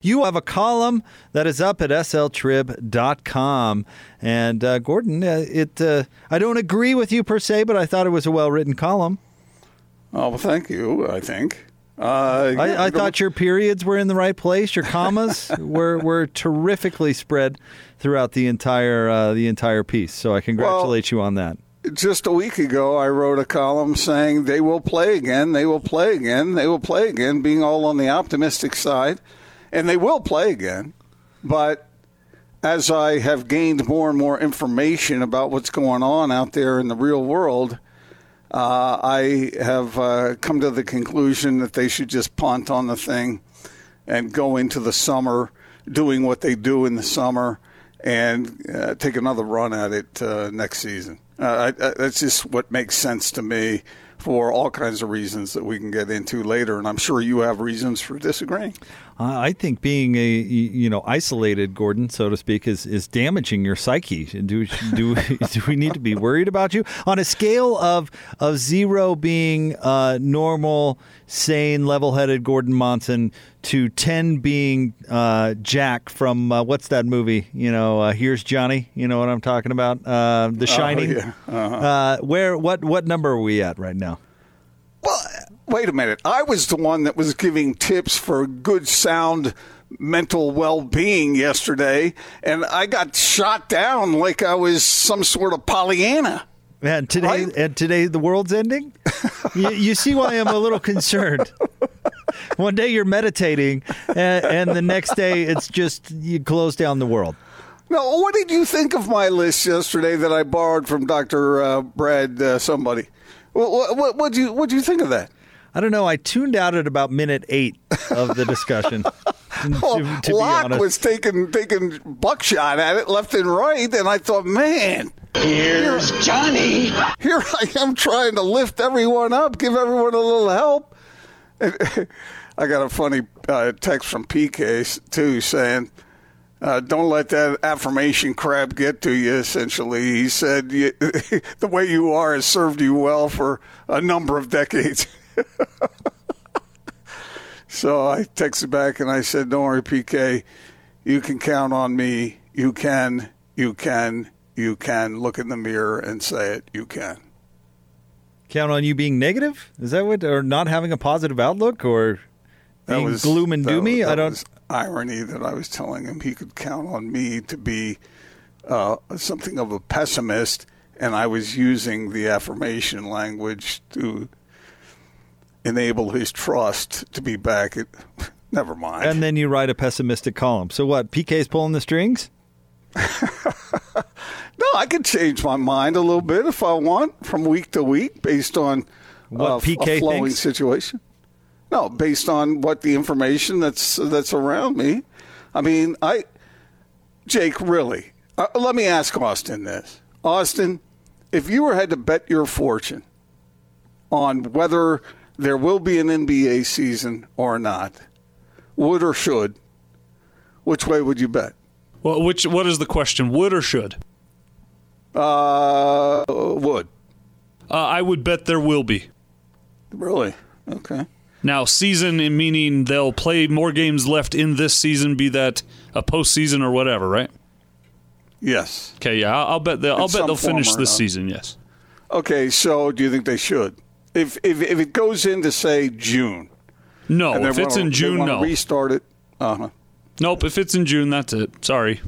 You have a column that is up at sltrib.com. And uh, Gordon, uh, it uh, I don't agree with you per se, but I thought it was a well written column. Oh, well, thank you, I think. Uh, yeah, I, I thought your periods were in the right place. Your commas were, were terrifically spread throughout the entire uh, the entire piece. So I congratulate well, you on that. Just a week ago, I wrote a column saying they will play again, they will play again, they will play again, being all on the optimistic side and they will play again. But as I have gained more and more information about what's going on out there in the real world, uh, I have uh, come to the conclusion that they should just punt on the thing and go into the summer doing what they do in the summer and uh, take another run at it uh, next season. Uh, I, I, that's just what makes sense to me for all kinds of reasons that we can get into later. And I'm sure you have reasons for disagreeing. Uh, I think being a you know isolated, Gordon, so to speak, is is damaging your psyche. Do do do we need to be worried about you on a scale of of zero being uh, normal, sane, level-headed Gordon Monson to ten being uh, Jack from uh, what's that movie? You know, uh, here's Johnny. You know what I'm talking about? Uh, the oh, Shining. Yeah. uh-huh. where what what number are we at right now? Well, wait a minute. I was the one that was giving tips for good sound mental well-being yesterday and I got shot down like I was some sort of Pollyanna. And today, right? and today, the world's ending. you, you, see why I'm a little concerned. One day you're meditating, and, and, the next day it's just you close down the world. Now, what did you think of my list yesterday that I borrowed from Doctor uh, Brad? Uh, somebody. What what what do you what do you think of that? I don't know. I tuned out at about minute eight of the discussion. well, to, to Locke was taking taking buckshot at it left and right, and I thought, man, here's Johnny. Here I am trying to lift everyone up, give everyone a little help. I got a funny uh, text from PK too saying. Uh, don't let that affirmation crab get to you, essentially. He said, the way you are has served you well for a number of decades. so I texted back and I said, "Don't worry, PK. You can count on me. You can. You can. You can. Look in the mirror and say it. You can." Count on you being negative? Is that what, or not having a positive outlook, or being was, gloom and doomy? I don't. irony that I was telling him he could count on me to be uh, something of a pessimist, and I was using the affirmation language to enable his trust to be back at. Never mind. And then you write a pessimistic column. So what? PK's pulling the strings? no, I can change my mind a little bit if I want from week to week based on what uh, PK a flowing thinks? situation. No, based on what the information that's that's around me. I mean, I Jake, really. Uh, let me ask Austin this. Austin, if you were had to bet your fortune on whether there will be an NBA season or not, would or should, which way would you bet? Well, which what is the question? Would or should? Uh, would. Uh, I would bet there will be. Really? Okay. Now, season meaning they'll play more games left in this season, be that a postseason or whatever, right? Yes. Okay. Yeah, I'll, bet they'll. I'll bet they'll finish this season. Yes. Okay. So, do you think they should? if if if it goes into say June. No, if it's wanna, in June, no. Restart it. Uh huh. Nope. If it's in June, that's it. Sorry.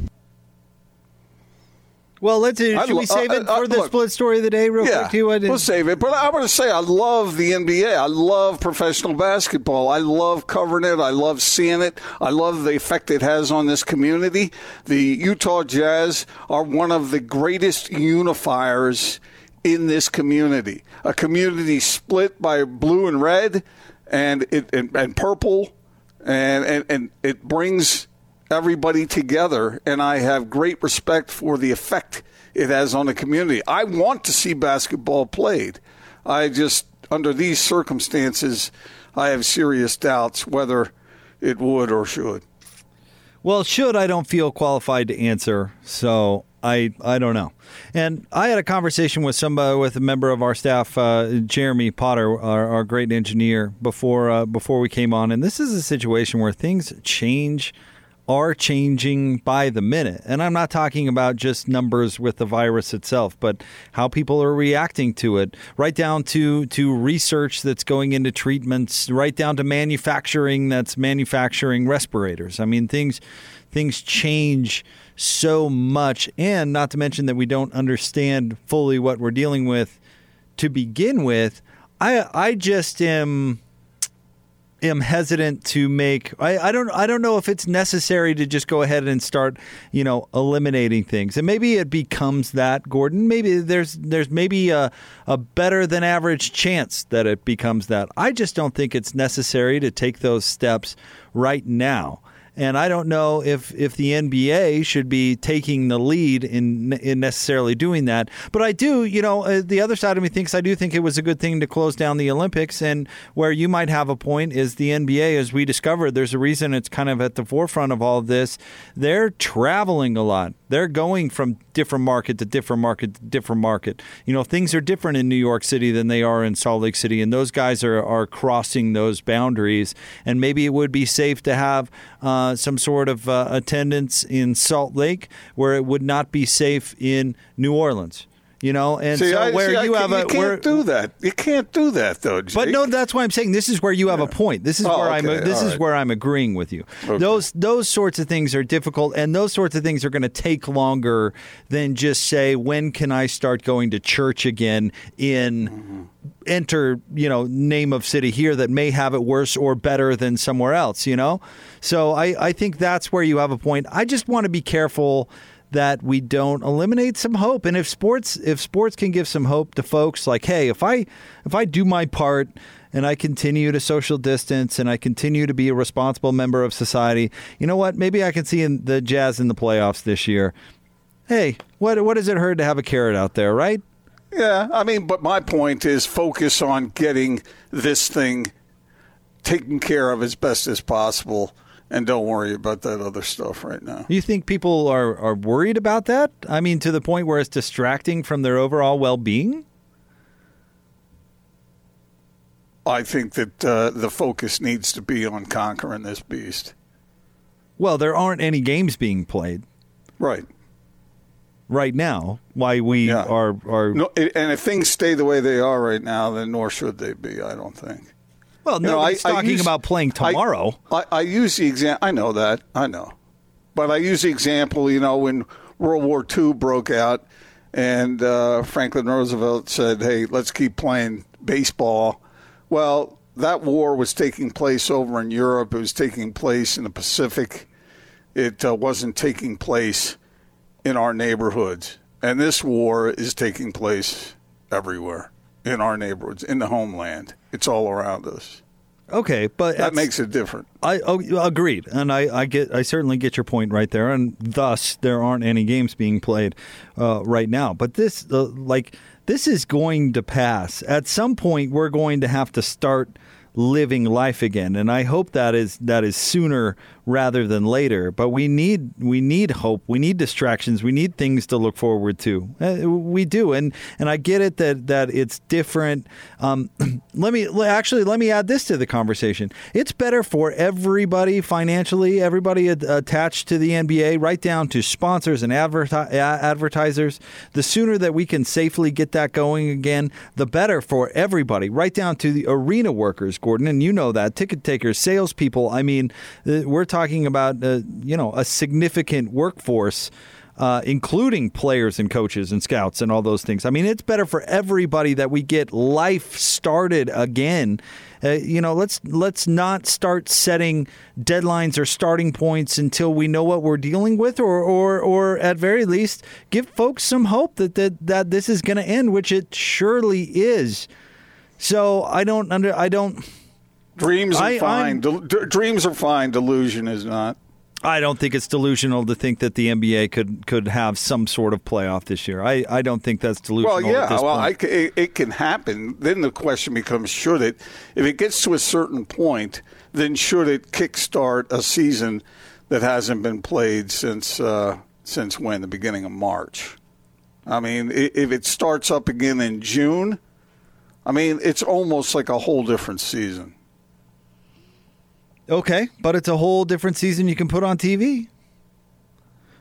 Well, let's. Should lo- we save it uh, uh, for the look, split story of the day, real yeah, quick? Too? We'll save it. But I want to say I love the NBA. I love professional basketball. I love covering it. I love seeing it. I love the effect it has on this community. The Utah Jazz are one of the greatest unifiers in this community. A community split by blue and red and it and, and purple and, and and it brings everybody together and I have great respect for the effect it has on the community. I want to see basketball played. I just under these circumstances I have serious doubts whether it would or should. Well, should I don't feel qualified to answer. So I I don't know. And I had a conversation with somebody with a member of our staff, uh, Jeremy Potter, our, our great engineer, before uh, before we came on. And this is a situation where things change are changing by the minute. And I'm not talking about just numbers with the virus itself, but how people are reacting to it, right down to, to research that's going into treatments, right down to manufacturing that's manufacturing respirators. I mean, things things change so much, and not to mention that we don't understand fully what we're dealing with to begin with. I I just am am hesitant to make I, I don't I don't know if it's necessary to just go ahead and start, you know, eliminating things. And maybe it becomes that, Gordon. Maybe there's there's maybe a, a better than average chance that it becomes that. I just don't think it's necessary to take those steps right now. And I don't know if, if the NBA should be taking the lead in, in necessarily doing that. But I do, you know, uh, the other side of me thinks I do think it was a good thing to close down the Olympics. And where you might have a point is the NBA, as we discovered, there's a reason it's kind of at the forefront of all of this. They're traveling a lot. They're going from different market to different market to different market. You know, things are different in New York City than they are in Salt Lake City, and those guys are, are crossing those boundaries. And maybe it would be safe to have uh, some sort of uh, attendance in Salt Lake where it would not be safe in New Orleans. You know, and See, so I, where see, you I, have you a can't where, do that. You can't do that though. Jake. but no, that's why I'm saying this is where you have a point. This is Oh, where I'm. This All is right. where I'm agreeing with you. Those those sorts of things are difficult, and those sorts of things are going to take longer than just say when can I start going to church again in. Mm-hmm. Enter, you know, name of city here that may have it worse or better than somewhere else, you know? So I, I think that's where you have a point. I just want to be careful that we don't eliminate some hope. And if sports if sports can give some hope to folks like, hey, if I if I do my part and I continue to social distance and I continue to be a responsible member of society, you know what? Maybe I can see in the Jazz in the playoffs this year. Hey, what what does it hurt to have a carrot out there, right? Yeah, I mean, but my point is focus on getting this thing taken care of as best as possible, and don't worry about that other stuff right now. You think people are, are worried about that? I mean, to the point where it's distracting from their overall well being? I think that uh, the focus needs to be on conquering this beast. Well, there aren't any games being played Right. right now. Why we Yeah. are are No, and if things stay the way they are right now, then nor should they be. I don't think. Well, You know, nobody's I- I talking use- about playing tomorrow. I, I use the example. I know that. I know. But I use the example, you know, when World War II broke out and uh, Franklin Roosevelt said, hey, let's keep playing baseball. Well, that war was taking place over in Europe, it was taking place in the Pacific, it uh, wasn't taking place in our neighborhoods. And this war is taking place everywhere in our neighborhoods, in the homeland. It's all around us. okay, but That makes it different. I oh, agreed, and I, I get I certainly get your point right there, and thus there aren't any games being played uh, right now. But this uh, like this is going to pass at some point. We're going to have to start living life again, and I hope that is that is sooner rather than later. But we need we need hope. We need distractions. We need things to look forward to. Uh, we do, and and I get it that that it's different. Um, let me actually let me add this to the conversation. It's better for everybody financially, everybody ad- attached to the NBA, right down to sponsors and adverti- advertisers. The sooner that we can safely get that going again, the better for everybody, right down to the arena workers, Gordon, and you know that ticket takers, salespeople. I mean, uh, we're talking about uh, you know a significant workforce. Uh, including players and coaches and scouts and all those things. I mean, it's better for everybody that we get life started again. Uh, you know, let's let's not start setting deadlines or starting points until we know what we're dealing with, or or or at very least, give folks some hope that that, that this is going to end, which it surely is. So I don't under I don't. Dreams are I- fine. D- dreams are fine. Delusion is not. I don't think it's delusional to think that the NBA could could have some sort of playoff this year. I, I don't think that's delusional. Well, yeah. Well. I it, it can happen. Then the question becomes: Should it? If it gets to a certain point, then should it kickstart a season that hasn't been played since uh, since when? The beginning of March. I mean, if it starts up again in June, I mean, it's almost like a whole different season. Okay, but it's a whole different season you can put on TV.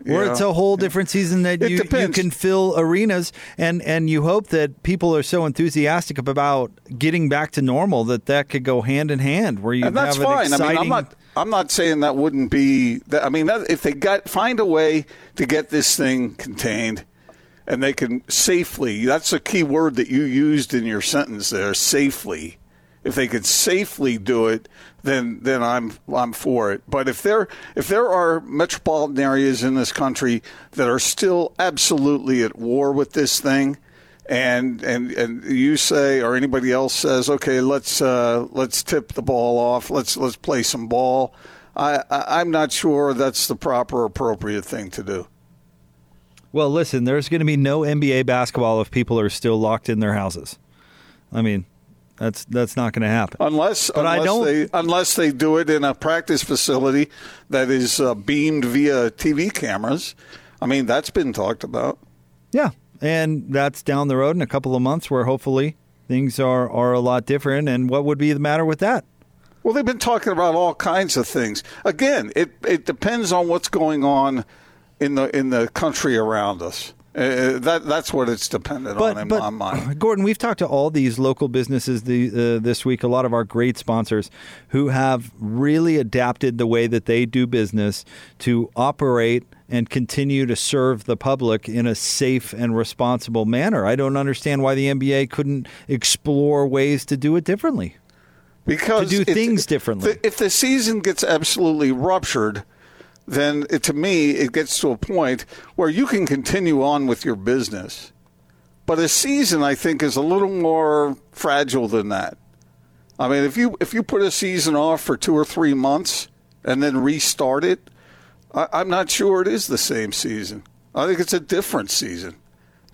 Or it's a whole different season that you, you can fill arenas and, and you hope that people are so enthusiastic about getting back to normal that that could go hand in hand where you and that's have an fine. exciting I mean, I'm not. I'm not saying that wouldn't be. That, I mean, that, if they got find a way to get this thing contained, and they can safely. That's a key word that you used in your sentence there. Safely. If they could safely do it, then then I'm I'm for it. But if there if there are metropolitan areas in this country that are still absolutely at war with this thing, and and and you say or anybody else says, okay, let's uh, let's tip the ball off, let's let's play some ball. I, I I'm not sure that's the proper appropriate thing to do. Well, listen, there's going to be no NBA basketball if people are still locked in their houses. I mean, that's that's not going to happen. Unless, But I unless don't- they unless they do it in a practice facility that is uh, beamed via TV cameras. I mean, that's been talked about. Yeah, and that's down the road in a couple of months where hopefully things are are a lot different. And what would be the matter with that? Well, they've been talking about all kinds of things. Again, it it depends on what's going on in the in the country around us. Uh, that that's what it's dependent on in my mind. Gordon, we've talked to all these local businesses the, uh, this week. A lot of our great sponsors who have really adapted the way that they do business to operate and continue to serve the public in a safe and responsible manner. I don't understand why the NBA couldn't explore ways to do it differently. because to do things differently. If the season gets absolutely ruptured, then it, to me it gets to a point where you can continue on with your business. But a season, I think, is a little more fragile than that. I mean, if you if you put a season off for two or three months and then restart it, I, I'm not sure it is the same season. I think it's a different season.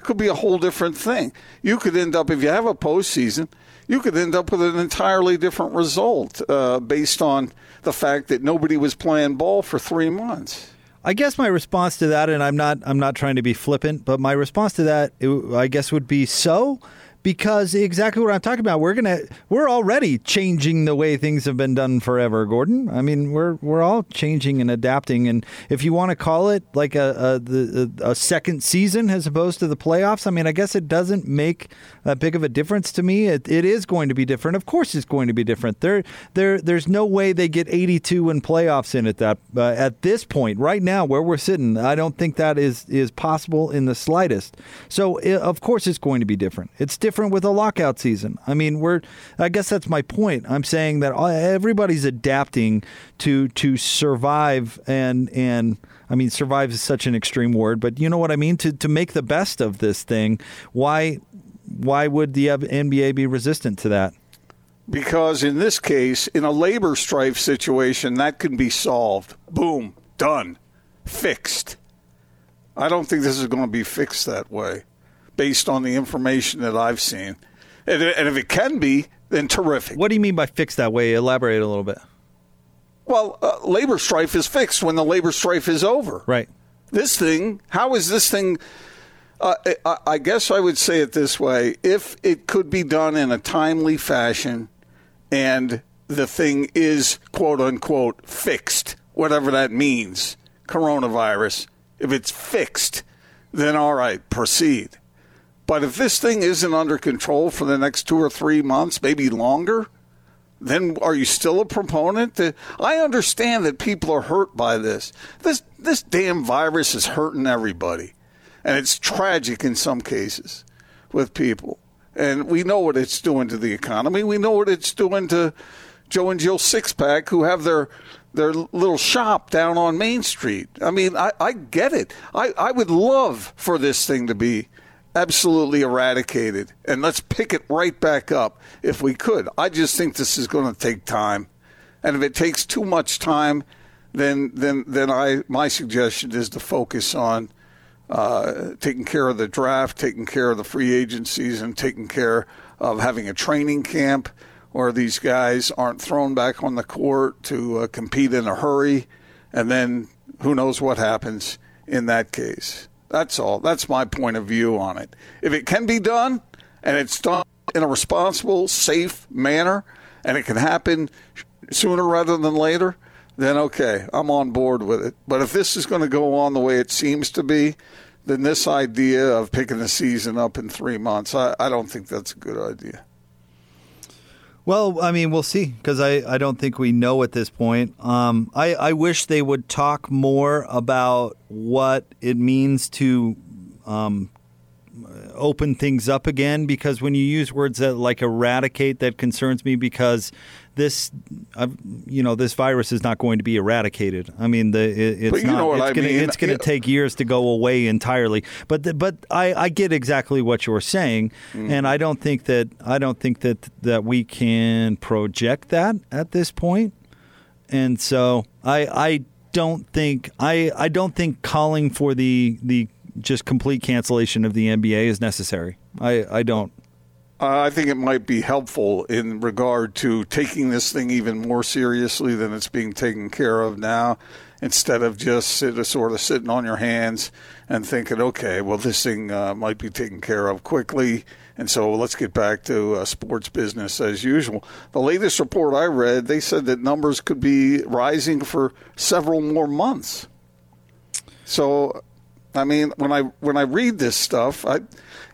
Could be a whole different thing. You could end up if you have a postseason, you could end up with an entirely different result uh, based on the fact that nobody was playing ball for three months. I guess my response to that, and I'm not I'm not trying to be flippant, but my response to that, it- I guess, would be so, because exactly what I'm talking about. We're gonna we're already changing the way things have been done forever, Gordon. I mean, we're we're all changing and adapting, and if you want to call it like a a, the, a second season as opposed to the playoffs, I mean, I guess it doesn't make that big of a difference to me. It, it is going to be different. Of course, it's going to be different. There there there's no way they get 82 in playoffs in at that uh, at this point right now where we're sitting. I don't think that is is possible in the slightest. So i of course it's going to be different. It's different with a lockout season. I mean, we're I guess that's my point. I'm saying that everybody's adapting to to survive and and I mean survive is such an extreme word, but you know what I mean to to make the best of this thing. Why why would the NBA be resistant to that? Because in this case, in a labor strife situation, that can be solved. Boom, done, fixed. I don't think this is going to be fixed that way, based on the information that I've seen. And, and if it can be, then terrific. What do you mean by fix that way? Elaborate a little bit. Well, uh, labor strife is fixed when the labor strife is over. Right. This thing, how is this thing? Uh, I, I guess I would say it this way: if it could be done in a timely fashion, and the thing is quote unquote fixed, whatever that means, coronavirus. If it's fixed, then all right, proceed. But if this thing isn't under control for the next two or three months, maybe longer, then are you still a proponent? I understand that people are hurt by this. This this damn virus is hurting everybody, and it's tragic in some cases with people. And we know what it's doing to the economy. We know what it's doing to Joe and Jill Sixpack, who have their their little shop down on Main Street. I mean, I, I get it. I, I would love for this thing to be absolutely eradicated and let's pick it right back up if we could. I just think this is going to take time. And if it takes too much time, then then then I my suggestion is to focus on uh, taking care of the draft, taking care of the free agencies, and taking care of having a training camp where these guys aren't thrown back on the court to uh, compete in a hurry, and then who knows what happens in that case. That's all. That's my point of view on it. If it can be done and it's done in a responsible, safe manner, and it can happen sooner rather than later, then okay, I'm on board with it. But if this is going to go on the way it seems to be, then this idea of picking the season up in three months, I, I don't think that's a good idea. Well, I mean, we'll see because I, I don't think we know at this point. Um, I, I wish they would talk more about what it means to um, open things up again because when you use words that like eradicate, that concerns me because this, uh, you know, this virus is not going to be eradicated. I mean, the it, it's not. it's I gonna, mean. It's going to Yeah. take years to go away entirely. But the, but I, I get exactly what you're saying, Mm-hmm. and I don't think that I don't think that that we can project that at this point. And so I I don't think I I don't think calling for the the just complete cancellation of the NBA is necessary. I I don't. I think it might be helpful in regard to taking this thing even more seriously than it's being taken care of now, instead of just sit, sort of sitting on your hands and thinking, okay, well, this thing uh, might be taken care of quickly, and so let's get back to uh, sports business as usual. The latest report I read, they said that numbers could be rising for several more months. So, I mean, when I when I read this stuff, I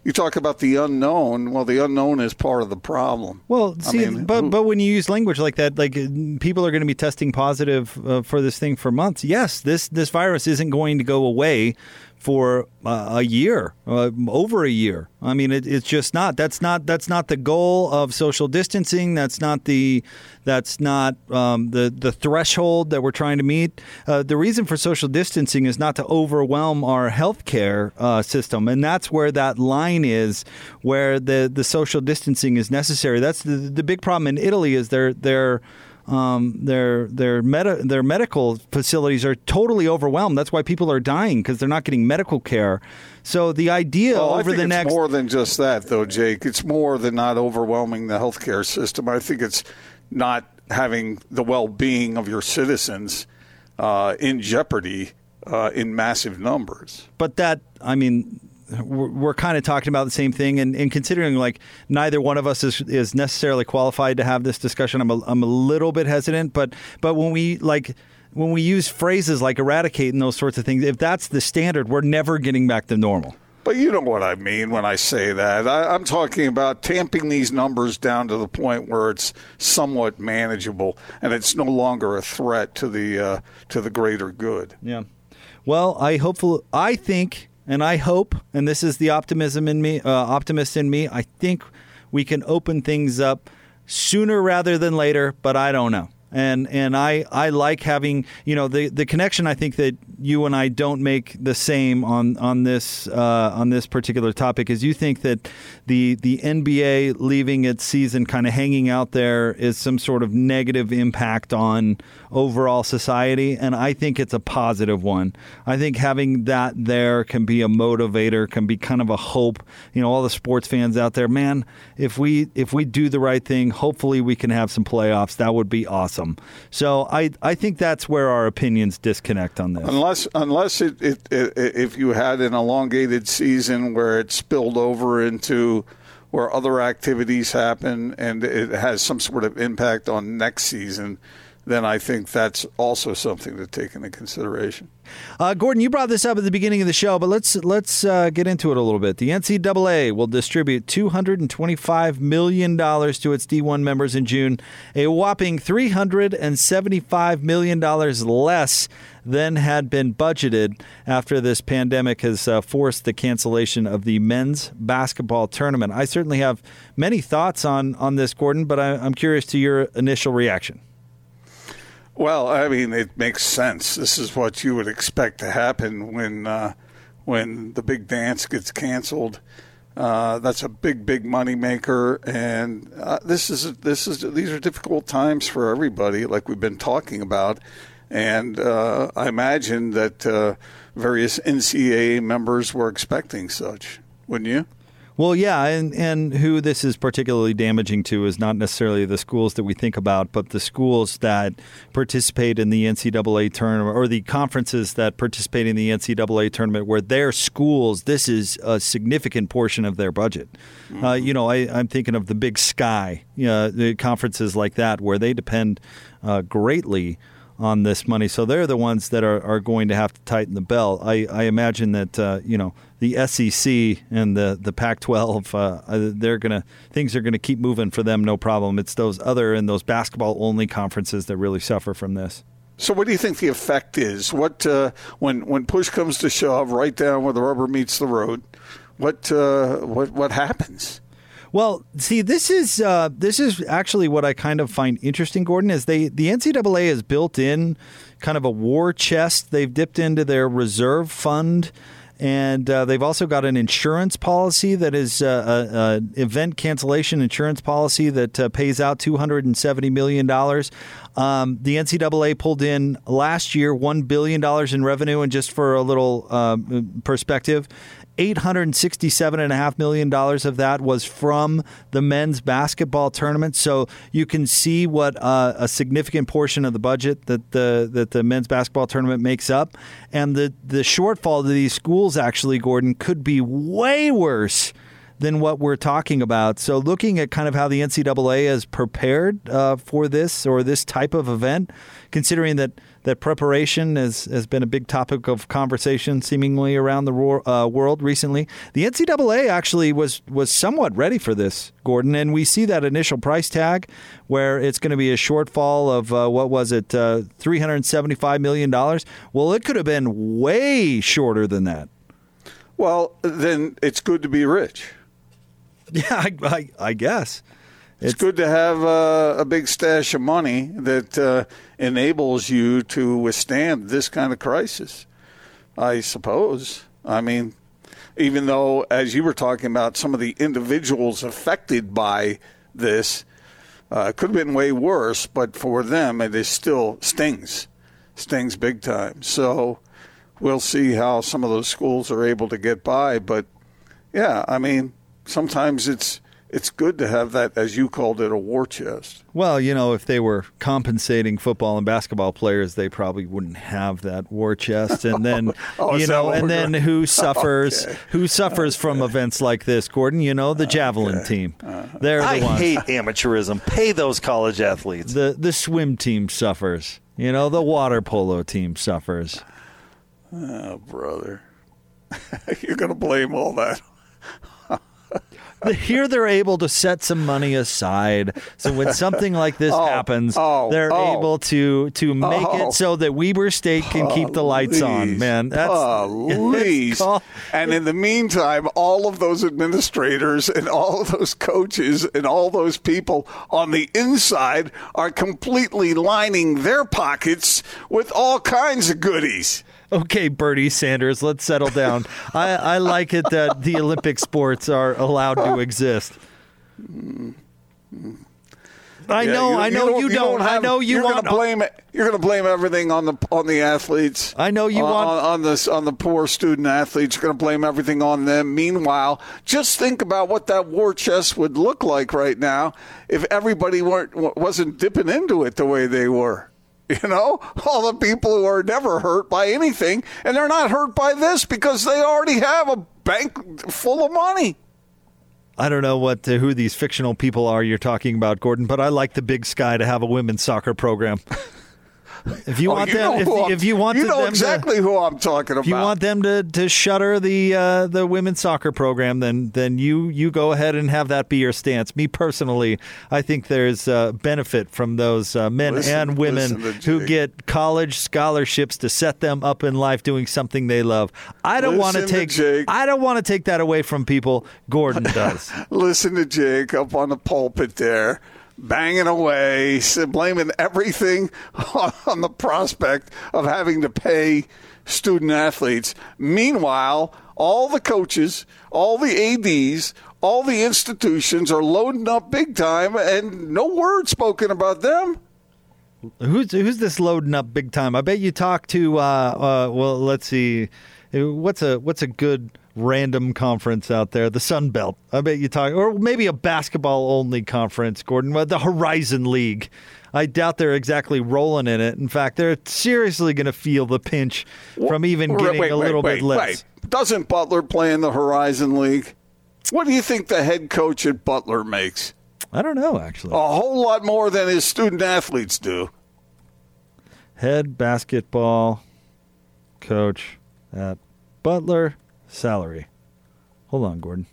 you talk about the unknown. Well, the unknown is part of the problem. Well, I see, mean, but who- but when you use language like that, like people are going to be testing positive uh, for this thing for months. Yes, this this virus isn't going to go away for uh, a year, uh, over a year. I mean, it, it's just not. That's not. That's not the goal of social distancing. That's not the. That's not um, the the threshold that we're trying to meet. Uh, the reason for social distancing is not to overwhelm our healthcare uh, system, and that's where that line is, where the the social distancing is necessary. That's the the big problem in Italy is they're they're um, their their meta, their medical facilities are totally overwhelmed. That's why people are dying because they're not getting medical care. So the idea Well, I over think the it's next more than just that, though, Jake. It's more than not overwhelming the healthcare system. I think it's not having the well-being of your citizens uh, in jeopardy uh, in massive numbers. but that I mean we're, we're kind of talking about the same thing and, and considering like neither one of us is, is necessarily qualified to have this discussion I'm a, I'm a little bit hesitant but but when we like when we use phrases like eradicate and those sorts of things if that's the standard we're never getting back to normal But you know what I mean when I say that. I, I'm talking about tamping these numbers down to the point where it's somewhat manageable and it's no longer a threat to the uh, to the greater good. Yeah. Well, I hopeful I think and I hope and this is the optimism in me uh, optimist in me. I think we can open things up sooner rather than later, but I don't know. And and I, I like having you know the, the connection I think that you and I don't make the same on on this uh, on this particular topic is you think that the the NBA leaving its season kind of hanging out there is some sort of negative impact on overall society and I think it's a positive one. I think having that there can be a motivator, can be kind of a hope. You know, all the sports fans out there, man, if we if we do the right thing, hopefully we can have some playoffs. That would be awesome. So I I think that's where our opinions disconnect on this. Unless, unless it, it, it, if you had an elongated season where it spilled over into where other activities happen and it has some sort of impact on next season, then I think that's also something to take into consideration. Uh, Gordon, you brought this up at the beginning of the show, but let's let's uh, get into it a little bit. The NCAA will distribute two hundred and twenty-five million dollars to its D1 members in June, a whopping three hundred and seventy-five million dollars less than had been budgeted after this pandemic has uh, forced the cancellation of the men's basketball tournament. I certainly have many thoughts on on this, Gordon, but I, I'm curious to your initial reaction. Well, I mean, it makes sense. This is what you would expect to happen when uh, when the big dance gets canceled. Uh, that's a big, big money maker, and uh, this is this is these are difficult times for everybody, like we've been talking about. And uh, I imagine that uh, various NCAA members were expecting such, wouldn't you? Well, yeah, and, and who this is particularly damaging to is not necessarily the schools that we think about, but the schools that participate in the NCAA tournament or the conferences that participate in the NCAA tournament, where their schools, this is a significant portion of their budget. Mm-hmm. Uh, you know, I, am thinking of the Big Sky, you know, the conferences like that, where they depend uh, greatly on this money. So they're the ones that are, are going to have to tighten the belt. I, I imagine that uh, you know the SEC and the the Pac-12, uh, uh, they're gonna things are gonna keep moving for them, no problem. It's those other and those basketball only conferences that really suffer from this. So, what do you think the effect is? What uh, when when push comes to shove, right down where the rubber meets the road? What uh, what what happens? Well, see, this is uh, this is actually what I kind of find interesting, Gordon. Is they the NCAA has built in kind of a war chest. They've dipped into their reserve fund. And uh, they've also got an insurance policy that is uh, an event cancellation insurance policy that uh, pays out $270 million. Um, the NCAA pulled in last year $1 billion in revenue. And just for a little um, perspective, $867.5 million of that was from the men's basketball tournament. So you can see what uh, a significant portion of the budget that the, that the men's basketball tournament makes up. And the, the shortfall to these schools, actually, Gordon, could be way worse than what we're talking about. So, looking at kind of how the NCAA is prepared uh, for this or this type of event, considering that that preparation has, has been a big topic of conversation seemingly around the uh, world recently. The NCAA actually was was somewhat ready for this, Gordon, and we see that initial price tag where it's going to be a shortfall of uh, what was it, uh, three hundred seventy five million dollars. Well, it could have been way shorter than that. Well, then it's good to be rich. Yeah, I, I, I guess. It's, it's good to have uh, a big stash of money that uh, enables you to withstand this kind of crisis. I suppose. I mean, even though, as you were talking about, some of the individuals affected by this uh, could have been way worse, but for them, it is still stings, stings big time. So we'll see how some of those schools are able to get by. But yeah, I mean, sometimes it's it's good to have that, as you called it, a war chest. Well, you know, if they were compensating football and basketball players, they probably wouldn't have that war chest. And then, oh, you know, and then going? who suffers? Okay. Who suffers okay. from events like this, Gordon? You know, the javelin okay. team. Uh-huh. They're the I ones. hate amateurism. Pay those college athletes. The the swim team suffers. You know, the water polo team suffers. Oh, brother, you're going to blame all that here they're able to set some money aside. So when something like this oh, happens, oh, they're oh, able to to make it oh. so that Weber State can keep the lights on. Man, that's please. and in the meantime, all of those administrators and all of those coaches and all those people on the inside are completely lining their pockets with all kinds of goodies okay, Bernie Sanders, let's settle down. I, I like it that the Olympic sports are allowed to exist. I yeah, know, you, I know you don't. You don't, don't have, I know you you're want to blame it. You're going to blame everything on the on the athletes. I know you on, want on, on this on the poor student athletes. You're going to blame everything on them. Meanwhile, just think about what that war chest would look like right now if everybody weren't wasn't dipping into it the way they were. You know, all the people who are never hurt by anything, and they're not hurt by this because they already have a bank full of money. I don't know what uh, who these fictional people are you're talking about, Gordon, but I like the Big Sky to have a women's soccer program. If you oh, want you them, if, if, you want you know them exactly to, who I'm talking about. If you want them to, to shutter the uh, the women's soccer program, then then you you go ahead and have that be your stance. Me personally, I think there's uh, benefit from those uh, men listen, and women who get college scholarships to set them up in life doing something they love. I don't want to take I don't want to take that away from people. Gordon does. listen to Jake up on the pulpit there banging away, blaming everything on the prospect of having to pay student athletes. Meanwhile, all the coaches, all the ADs, all the institutions are loading up big time, and no word spoken about them. Who's who's this loading up big time? I bet you talk to. Uh, uh, well, let's see. What's a what's a good random conference out there, the Sun Belt. I bet you talk, or maybe a basketball only conference, Gordon, the Horizon League. I doubt they're exactly rolling in it. In fact, they're seriously going to feel the pinch from even getting wait, a little wait, bit less. wait. Doesn't Butler play in the Horizon League? What do you think the head coach at Butler makes? I don't know, actually. A whole lot more than his student athletes do. Head basketball coach at Butler salary. Hold on, Gordon.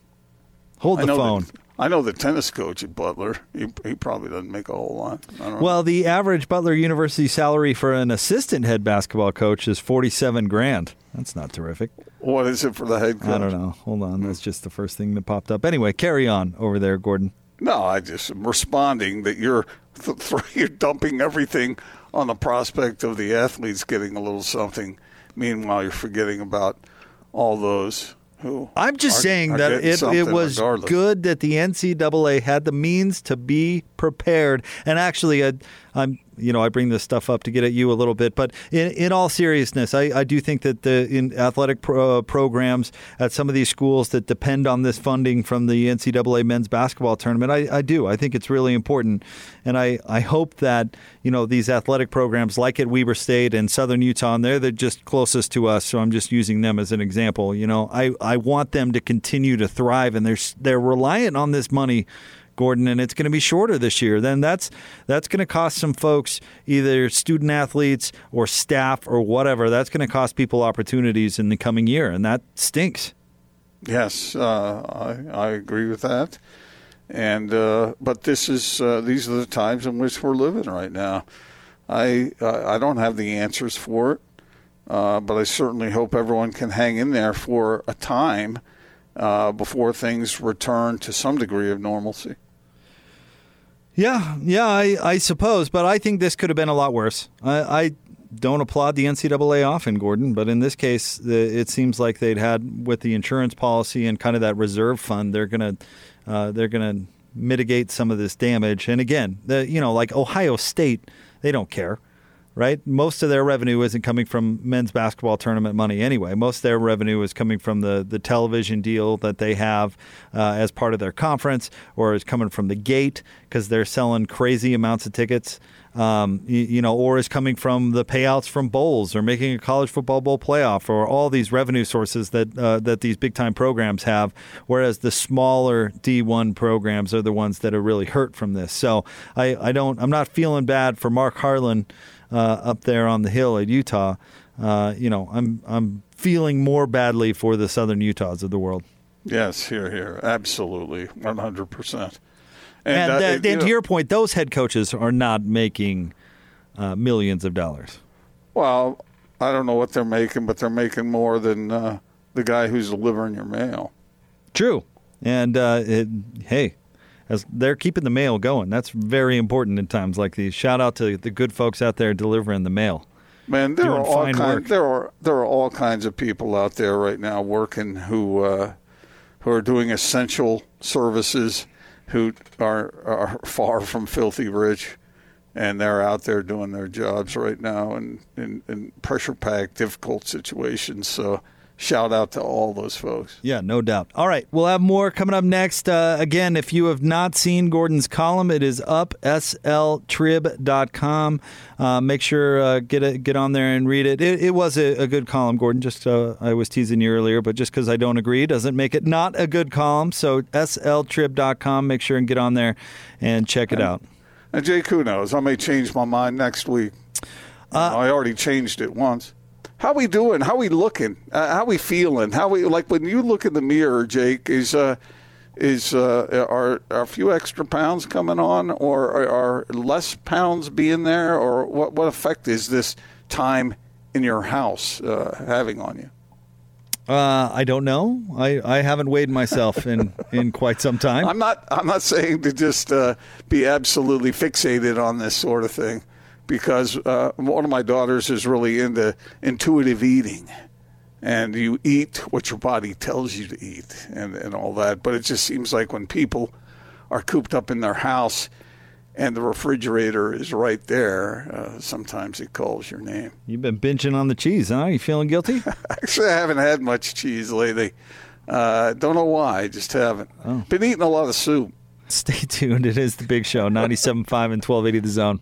Hold the know phone. I know the tennis coach at Butler. He, he probably doesn't make a whole lot. I don't know. Well, the average Butler University salary for an assistant head basketball coach is forty-seven grand. That's not terrific. what is it for the head coach? I don't know. Hold on. That's hmm. just the first thing that popped up. Anyway, carry on over there, Gordon. No, I just am responding that you're th- th- you're dumping everything on the prospect of the athletes getting a little something. Meanwhile, you're forgetting about all those who. I'm just are- saying are that it, it was regardless. good that the NCAA had the means to be prepared. And actually, I, I'm you know I bring this stuff up to get at you a little bit, but in, in all seriousness, I, I do think that the in athletic pro, uh, programs at some of these schools that depend on this funding from the NCAA men's basketball tournament, I, I do. I think it's really important, and I, I hope that you know these athletic programs like at Weber State and Southern Utah, and they're the just closest to us, so I'm just using them as an example. You know, I, I want them to continue to thrive, and they're they're reliant on this money. Gordon, and it's going to be shorter this year. Then that's that's going to cost some folks, either student athletes or staff or whatever. That's going to cost people opportunities in the coming year, and that stinks. Yes, uh, I, I agree with that. And uh, but this is uh, these are the times in which we're living right now. I I don't have the answers for it, uh, but I certainly hope everyone can hang in there for a time uh, before things return to some degree of normalcy. Yeah, yeah, I, I suppose, but I think this could have been a lot worse. I, I don't applaud the NCAA often, Gordon, but in this case, the, it seems like they'd had with the insurance policy and kind of that reserve fund, they're gonna uh, they're gonna mitigate some of this damage. And again, the you know like Ohio State, they don't care. Right, most of their revenue isn't coming from men's basketball tournament money anyway. Most of their revenue is coming from the the television deal that they have uh, as part of their conference, or is coming from the gate because they're selling crazy amounts of tickets. Um, you, you know, or is coming from the payouts from bowls, or making a college football bowl playoff, or all these revenue sources that uh, that these big time programs have. Whereas the smaller D1 programs are the ones that are really hurt from this. So I, I don't, I'm not feeling bad for Mark Harlan up there on the hill at Utah. Uh, you know, I'm I'm feeling more badly for the Southern Utahs of the world. Yes, here, here, absolutely, one hundred percent. And, uh, uh, and you to your point, those head coaches are not making uh, millions of dollars. Well, I don't know what they're making, but they're making more than uh, the guy who's delivering your mail. True. And uh, it, hey, as they're keeping the mail going. That's very important in times like these. Shout out to the good folks out there delivering the mail. Man, there are all kinds. There are there are all kinds of people out there right now working who uh, who are doing essential services, who are are far from filthy rich, and they're out there doing their jobs right now in in, in pressure packed, difficult situations. So, shout out to all those folks. Yeah, no doubt. All right, we'll have more coming up next. Uh, again, if you have not seen Gordon's column, it is up sltrib.com. Uh, make sure uh, get it, get on there and read it. It, it was a, a good column, Gordon. Just uh, I was teasing you earlier, but just because I don't agree doesn't make it not a good column. So sltrib.com. Make sure and get on there and check it out. And Jake, who knows? I may change my mind next week. I already changed it once. How we doing? How we looking? Uh, how we feeling? How we like when you look in the mirror, Jake? Is uh, is uh, are, are a few extra pounds coming on, or are, are less pounds being there, or what? What effect is this time in your house uh, having on you? Uh, I don't know. I, I haven't weighed myself in, in quite some time. I'm not. I'm not saying to just uh, be absolutely fixated on this sort of thing, because uh, one of my daughters is really into intuitive eating, and you eat what your body tells you to eat, and and all that. But it just seems like when people are cooped up in their house, and the refrigerator is right there, uh, sometimes it calls your name. You've been binging on the cheese, huh? You feeling guilty? Actually, I haven't had much cheese lately. Uh, don't know why, I just haven't. Been eating a lot of soup. Stay tuned. It is the big show, 97.5 and 1280 The Zone.